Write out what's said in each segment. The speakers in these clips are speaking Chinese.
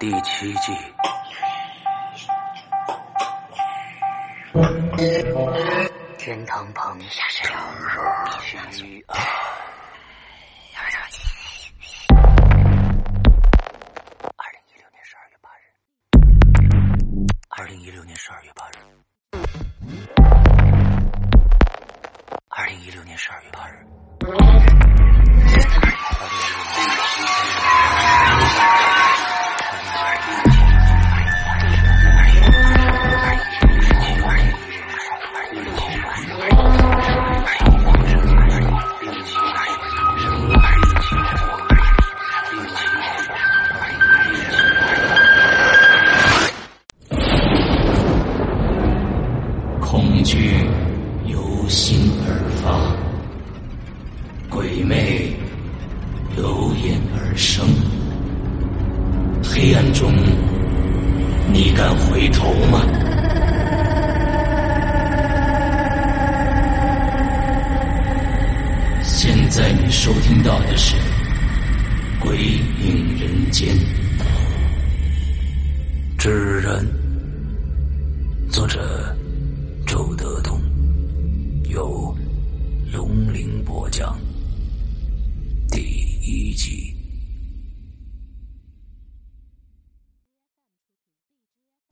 第七季。天堂旁，鱼儿。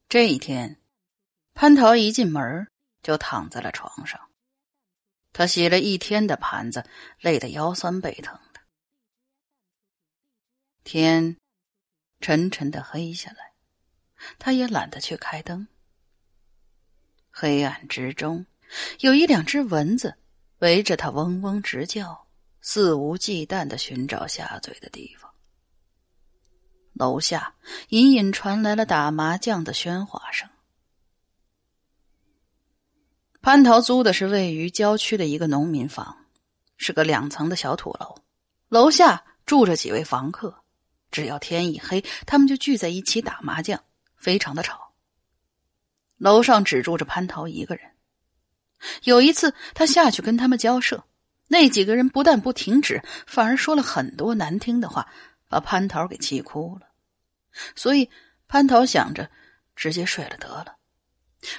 这一天，蟠桃一进门就躺在了床上。他洗了一天的盘子，累得腰酸背疼的。天沉沉的黑下来，他也懒得去开灯。黑暗之中，有一两只蚊子围着他嗡嗡直叫，肆无忌惮的寻找下嘴的地方。楼下隐隐传来了打麻将的喧哗声。蟠桃租的是位于郊区的一个农民房，是个两层的小土楼，楼下住着几位房客。只要天一黑，他们就聚在一起打麻将，非常的吵。楼上只住着蟠桃一个人。有一次，他下去跟他们交涉，那几个人不但不停止，反而说了很多难听的话，把蟠桃给气哭了。所以，蟠桃想着直接睡了得了。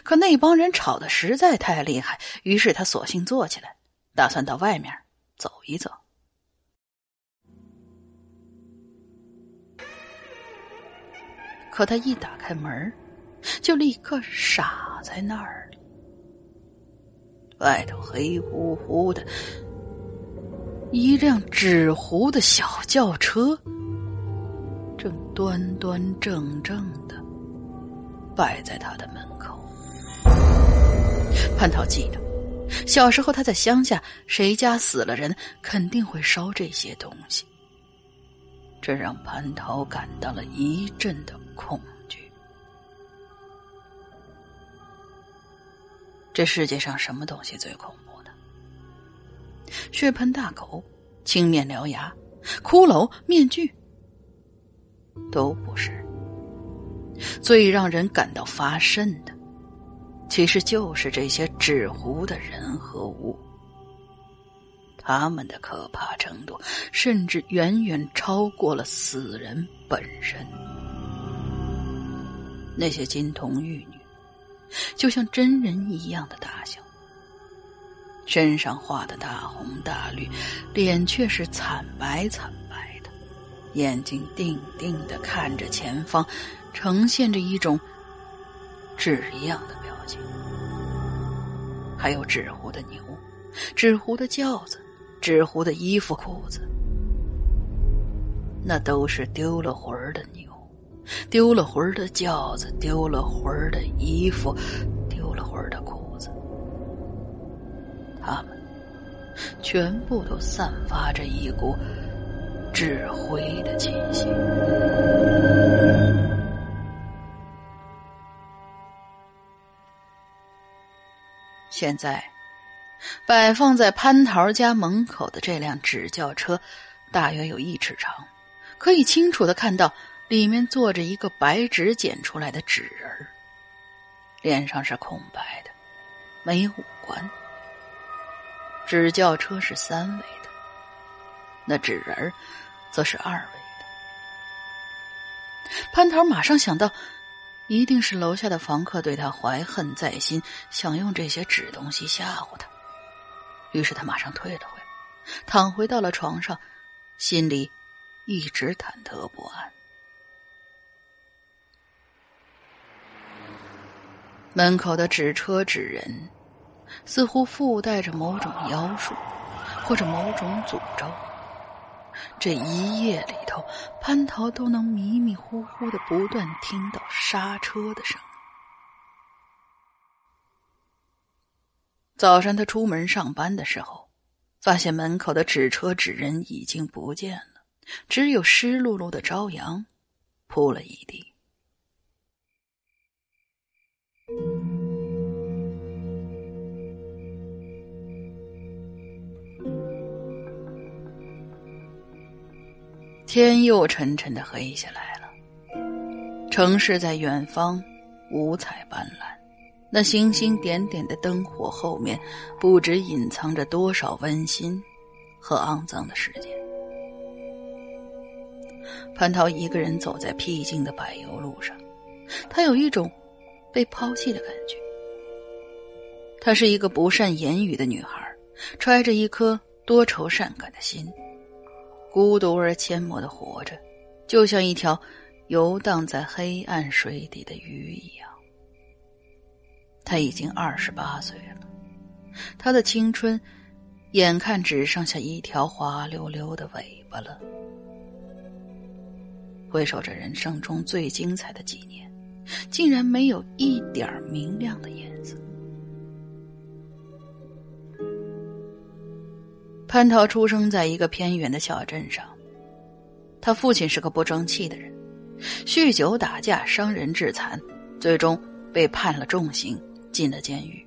可那帮人吵得实在太厉害，于是他索性坐起来，打算到外面走一走。可他一打开门，就立刻傻在那儿了。外头黑乎乎的，一辆纸糊的小轿车，正端端正正的摆在他的门口。蟠桃记得，小时候他在乡下，谁家死了人，肯定会烧这些东西。这让蟠桃感到了一阵的恐惧。这世界上什么东西最恐怖？血盆大口、青面獠牙、骷髅、面具，都不是。最让人感到发瘆的，其实就是这些纸糊的人和物。他们的可怕程度，甚至远远超过了死人本身。那些金童玉女，就像真人一样的大小，身上画的大红大绿，脸却是惨白惨白的，眼睛定定的看着前方，呈现着一种纸一样的表情。还有纸糊的牛，纸糊的轿子。纸糊的衣服、裤子，那都是丢了魂儿的牛，丢了魂儿的轿子，丢了魂儿的衣服，他们全部都散发着一股纸灰的气息。现在。摆放在蟠桃家门口的这辆纸轿车，大约有一尺长，可以清楚的看到里面坐着一个白纸剪出来的纸人脸上是空白的，没有五官。纸轿车是三维的，那纸人则是二维的。潘桃马上想到，一定是楼下的房客对他怀恨在心，想用这些纸东西吓唬他。于是他马上退了回来，躺回到了床上，心里一直忐忑不安。门口的纸车纸人，似乎附带着某种妖术，或者某种诅咒。这一夜里头，蟠桃都能迷迷糊糊的不断听到刹车的声音。早上他出门上班的时候，发现门口的纸车纸人已经不见了，只有湿漉漉的朝阳铺了一地。天又沉沉的黑下来了，城市在远方，五彩斑斓。那星星点点的灯火后面，不知隐藏着多少温馨和肮脏的事件。蟠桃一个人走在僻静的柏油路上，他有一种被抛弃的感觉。她是一个不善言语的女孩，揣着一颗多愁善感的心。孤独而缄默的活着，就像一条游荡在黑暗水底的鱼一样。他已经二十八岁了，他的青春眼看只剩下一条滑溜溜的尾巴了。回首着人生中最精彩的几年，竟然没有一点明亮的颜色。蟠桃出生在一个偏远的小镇上，他父亲是个不争气的人，酗酒打架伤人致残，最终被判了重刑，进了监狱。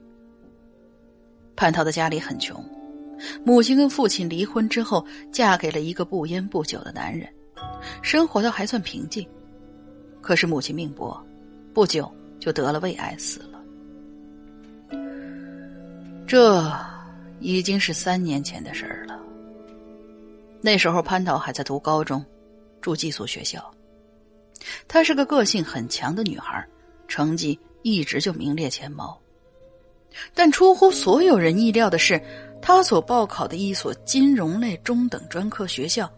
潘涛的家里很穷，母亲跟父亲离婚之后，嫁给了一个不烟不酒的男人，生活的还算平静。可是母亲命薄，不久就得了胃癌死了。这。已经是三年前的事儿了。那时候潘桃还在读高中，住寄宿学校。她是个个性很强的女孩，成绩一直就名列前茅。但出乎所有人意料的是，她所报考的一所金融类中等专科学校，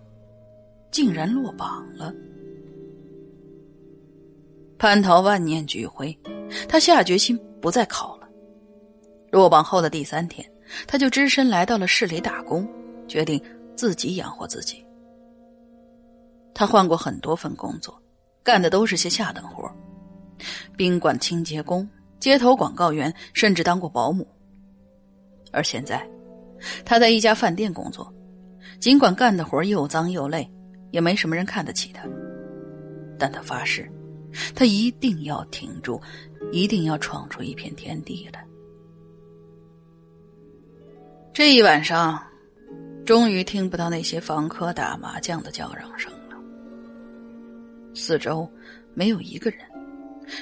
竟然落榜了。潘桃万念俱灰，她下决心不再考了。落榜后的第三天。他就只身来到了市里打工，决定自己养活自己。他换过很多份工作，干的都是些下等活宾馆清洁工、街头广告员，甚至当过保姆。而现在，他在一家饭店工作，尽管干的活又脏又累，也没什么人看得起他。但他发誓，他一定要挺住，一定要闯出一片天地来。这一晚上，终于听不到那些房客打麻将的叫嚷声了。四周没有一个人，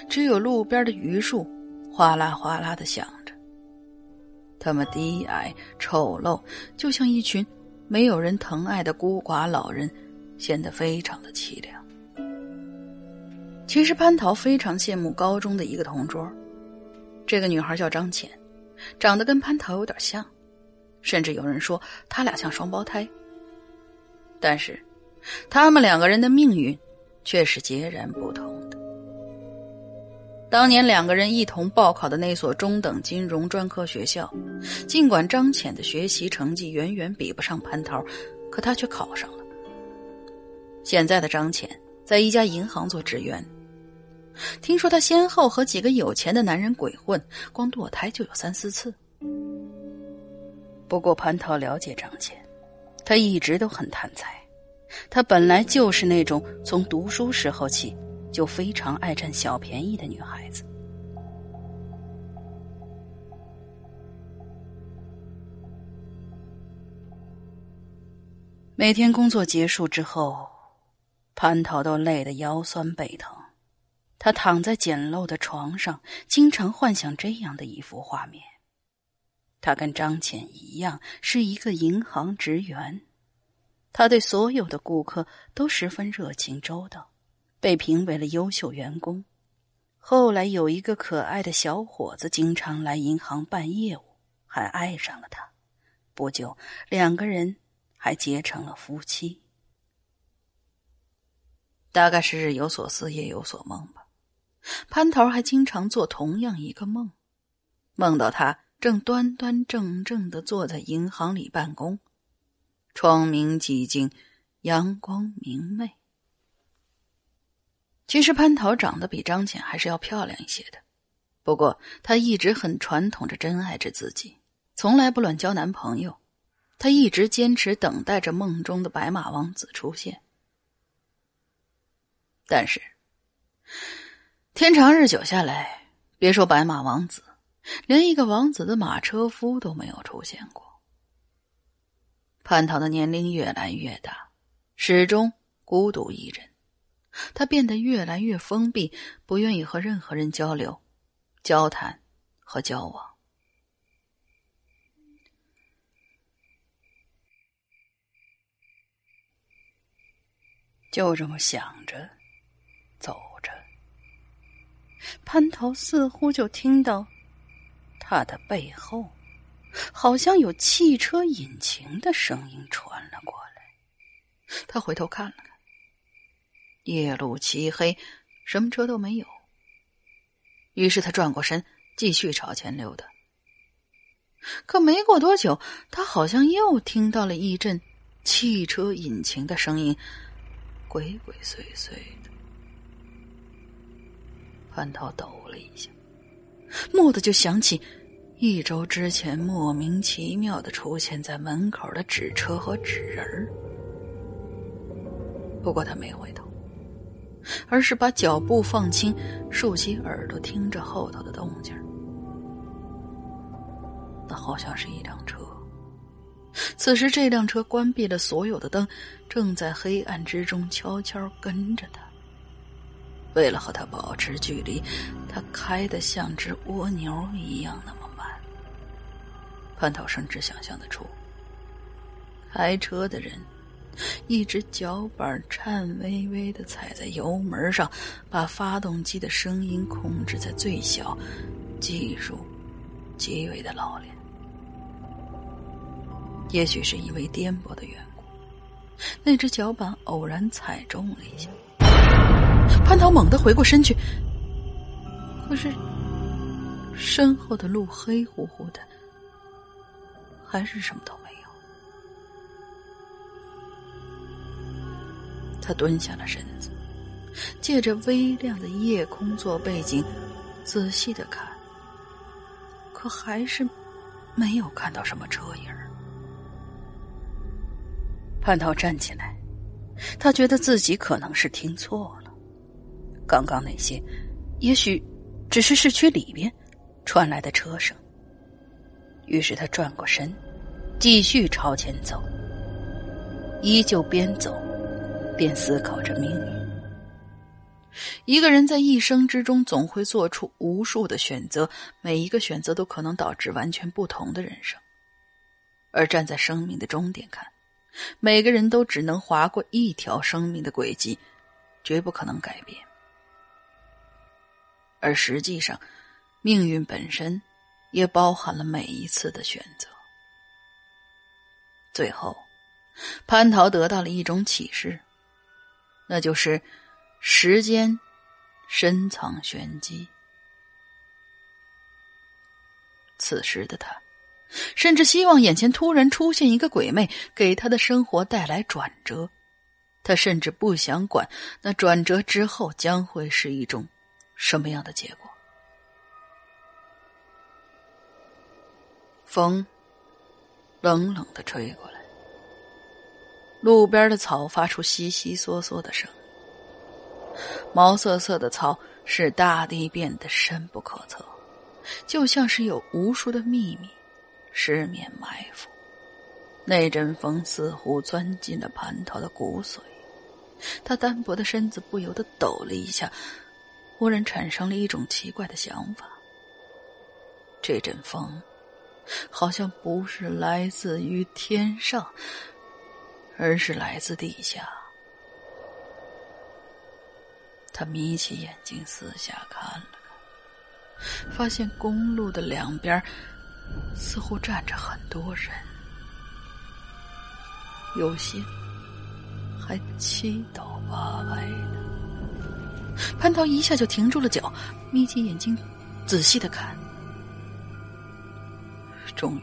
只有路边的榆树哗啦哗啦的响着。他们低矮丑陋，就像一群没有人疼爱的孤寡老人，显得非常的凄凉。其实潘桃非常羡慕高中的一个同桌，这个女孩叫张浅，长得跟潘桃有点像。甚至有人说他俩像双胞胎，但是他们两个人的命运却是截然不同的。当年两个人一同报考的那所中等金融专科学校，尽管张浅的学习成绩远远比不上蟠桃，可他却考上了。现在的张浅在一家银行做职员，听说他先后和几个有钱的男人鬼混，光堕胎就有三四次。不过，蟠桃了解张倩，她一直都很贪财。她本来就是那种从读书时候起就非常爱占小便宜的女孩子。每天工作结束之后，蟠桃都累得腰酸背疼。她躺在简陋的床上，经常幻想这样的一幅画面。他跟张浅一样是一个银行职员，他对所有的顾客都十分热情周到，被评为了优秀员工。后来有一个可爱的小伙子经常来银行办业务，还爱上了他。不久，两个人还结成了夫妻。大概是日有所思，夜有所梦吧。潘头还经常做同样一个梦，梦到他正端端正正的坐在银行里办公，窗明几净，阳光明媚。其实潘桃长得比张浅还是要漂亮一些的，不过她一直很传统着珍爱着自己，从来不乱交男朋友。她一直坚持等待着梦中的白马王子出现，但是。天长日久下来，别说白马王子，连一个王子的马车夫都没有出现过。蟠桃的年龄越来越大，始终孤独一人，他变得越来越封闭，不愿意和任何人交流、交谈和交往。就这么想着，走着。蟠桃似乎就听到，他的背后，好像有汽车引擎的声音传了过来。他回头看了看，夜路漆黑，什么车都没有。于是他转过身，继续朝前溜达。可没过多久，他好像又听到了一阵汽车引擎的声音，鬼鬼祟祟的。潘涛抖了一下，蓦地就想起一周之前莫名其妙的出现在门口的纸车和纸人不过他没回头，而是把脚步放轻，竖起耳朵听着后头的动静那好像是一辆车。此时，这辆车关闭了所有的灯，正在黑暗之中悄悄跟着他。为了和他保持距离，他开的像只蜗牛一样那么慢。潘涛甚至想象得出，开车的人一只脚板颤巍巍的踩在油门上，把发动机的声音控制在最小，技术极为的老练。也许是因为颠簸的缘故，那只脚板偶然踩中了一下。潘桃猛地回过身去，可是身后的路黑乎乎的，还是什么都没有。他蹲下了身子，借着微亮的夜空做背景，仔细的看，可还是没有看到什么车影儿。蟠桃站起来，他觉得自己可能是听错了。刚刚那些，也许只是市区里边传来的车声。于是他转过身，继续朝前走，依旧边走边思考着命运。一个人在一生之中总会做出无数的选择，每一个选择都可能导致完全不同的人生。而站在生命的终点看，每个人都只能划过一条生命的轨迹，绝不可能改变。而实际上，命运本身也包含了每一次的选择。最后，蟠桃得到了一种启示，那就是时间深藏玄机。此时的他，甚至希望眼前突然出现一个鬼魅，给他的生活带来转折。他甚至不想管那转折之后将会是一种。什么样的结果？风冷冷的吹过来，路边的草发出悉悉嗦嗦的声，毛瑟瑟的草使大地变得深不可测，就像是有无数的秘密失眠埋伏。那阵风似乎钻进了蟠桃的骨髓，他单薄的身子不由得抖了一下。忽然产生了一种奇怪的想法：这阵风，好像不是来自于天上，而是来自地下。他眯起眼睛四下看了看，发现公路的两边似乎站着很多人，有些还七倒八歪的。蟠桃一下就停住了脚，眯起眼睛仔细的看，终于，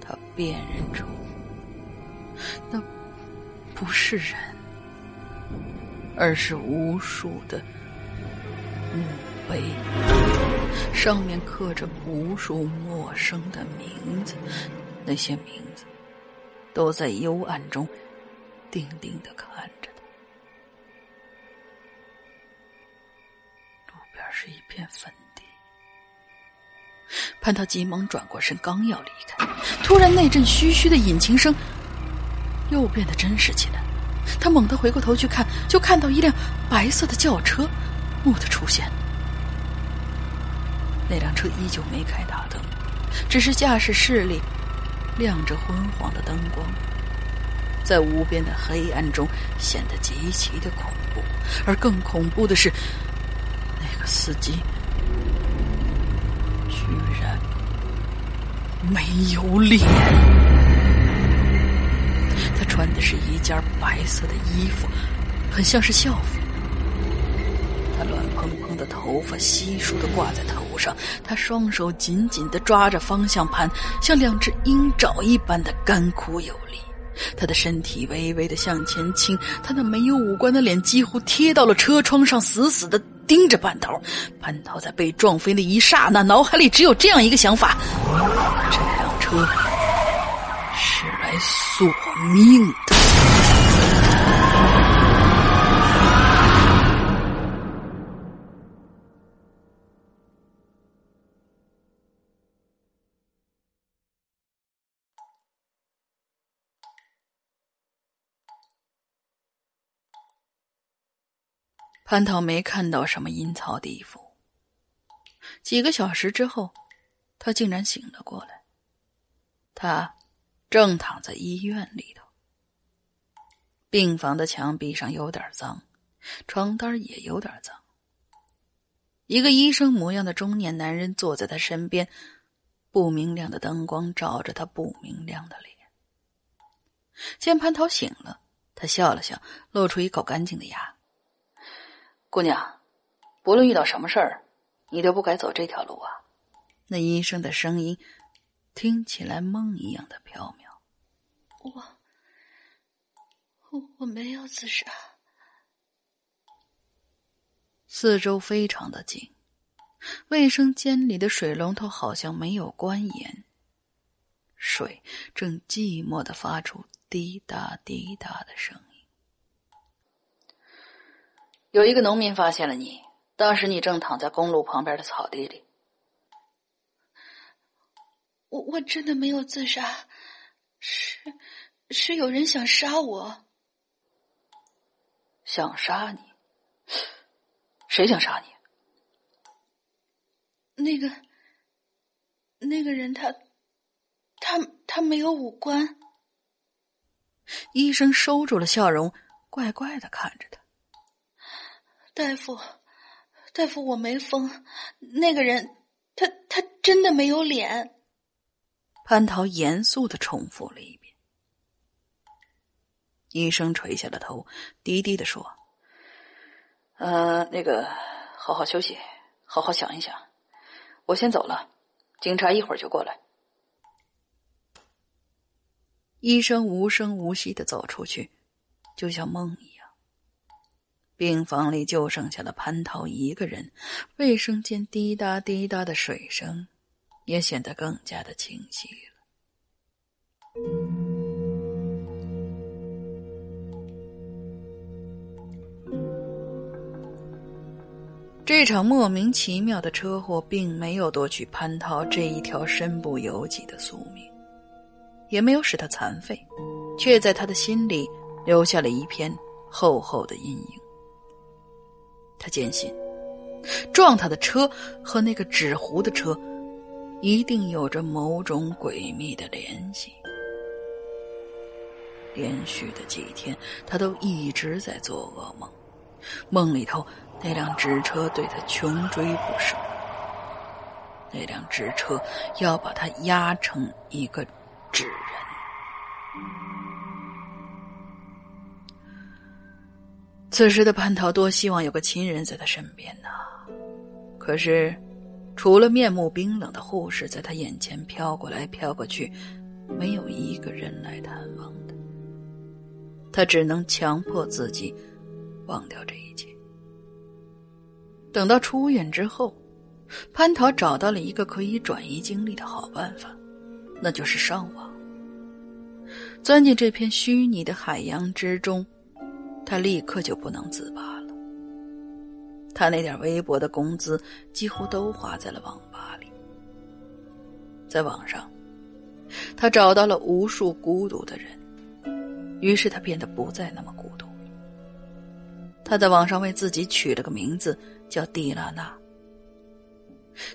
他辨认出那不是人。而是无数的墓碑，上面刻着无数陌生的名字，那些名字都在幽暗中定定的看着是一片坟地，潘涛急忙转过身，刚要离开，突然那阵嘘嘘的引擎声又变得真实起来。他猛地回过头去看，就看到一辆白色的轿车蓦地出现。那辆车依旧没开大灯，只是驾驶室里亮着昏黄的灯光，在无边的黑暗中显得极其的恐怖。而更恐怖的是，司机居然没有脸。他穿的是一件白色的衣服，很像是校服。他乱蓬蓬的头发稀疏的挂在头上，他双手紧紧的抓着方向盘，像两只鹰爪一般的干枯有力。他的身体微微的向前倾，他那没有五官的脸几乎贴到了车窗上，死死的盯着半岛，半岛在被撞飞的一刹那，脑海里只有这样一个想法：这辆车。是来索命的。蟠桃没看到什么阴曹地府。几个小时之后，他竟然醒了过来。他。正躺在医院里头，病房的墙壁上有点脏，床单也有点脏。一个医生模样的中年男人坐在他身边，不明亮的灯光照着他不明亮的脸。见蟠桃醒了，他笑了笑，露出一口干净的牙：“姑娘，不论遇到什么事儿，你都不该走这条路啊。”那医生的声音。听起来梦一样的飘渺。我，我我没有自杀。四周非常的静，卫生间里的水龙头好像没有关严，水正寂寞的发出滴答滴答的声音。有一个农民发现了你，当时你正躺在公路旁边的草地里。我我真的没有自杀，是是有人想杀我，想杀你？谁想杀你？那个那个人他他他没有五官。医生收住了笑容，怪怪的看着他。大夫，大夫，我没疯，那个人他他真的没有脸。潘桃严肃的重复了一遍。医生垂下了头，低低的说：“呃，那个，好好休息，好好想一想。我先走了，警察一会儿就过来。”医生无声无息的走出去，就像梦一样。病房里就剩下了蟠桃一个人，卫生间滴答滴答的水声。也显得更加的清晰了。这场莫名其妙的车祸并没有夺取蟠桃这一条身不由己的宿命，也没有使他残废，却在他的心里留下了一片厚厚的阴影。他坚信，撞他的车和那个纸糊的车。一定有着某种诡秘的联系。连续的几天，他都一直在做噩梦，梦里头那辆纸车对他穷追不舍，那辆纸车要把他压成一个纸人。此时的蟠桃多希望有个亲人在他身边呢，可是，除了面目冰冷的护士在他眼前飘过来飘过去，没有一个人来探望他。他只能强迫自己忘掉这一切。等到出院之后，蟠桃找到了一个可以转移精力的好办法，那就是上网，钻进这片虚拟的海洋之中。他立刻就不能自拔了。他那点微薄的工资几乎都花在了网吧里。在网上，他找到了无数孤独的人，于是他变得不再那么孤独。他在网上为自己取了个名字，叫蒂拉娜。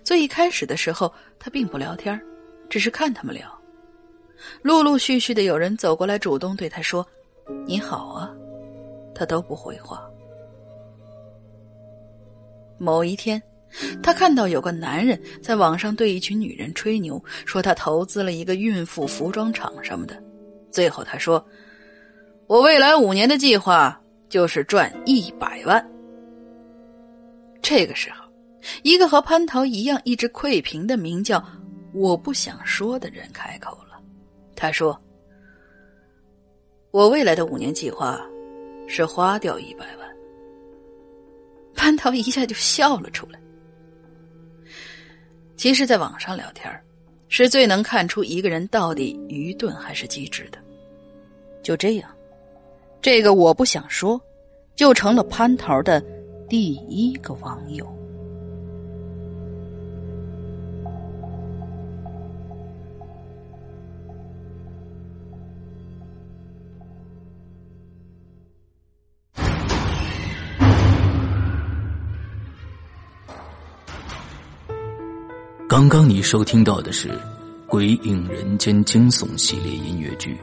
最一开始的时候，他并不聊天，只是看他们聊。陆陆续续的有人走过来，主动对他说：“你好啊。”他都不回话。某一天，他看到有个男人在网上对一群女人吹牛，说他投资了一个孕妇服装厂什么的。最后他说：“我未来五年的计划就是赚一百万。”这个时候，一个和蟠桃一样一直窥屏的名叫“我不想说”的人开口了。他说：“我未来的五年计划。”是花掉一百万，蟠桃一下就笑了出来。其实，在网上聊天是最能看出一个人到底愚钝还是机智的。就这样，这个我不想说，就成了蟠桃的第一个网友。刚刚你收听到的是《鬼影人间》惊悚系列音乐剧，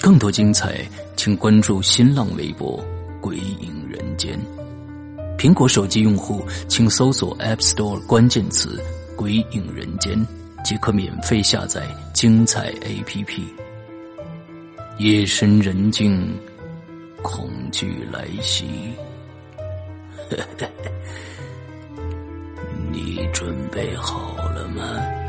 更多精彩，请关注新浪微博“鬼影人间”。苹果手机用户请搜索 App Store 关键词“鬼影人间”，即可免费下载精彩 APP。夜深人静，恐惧来袭。你准备好了吗？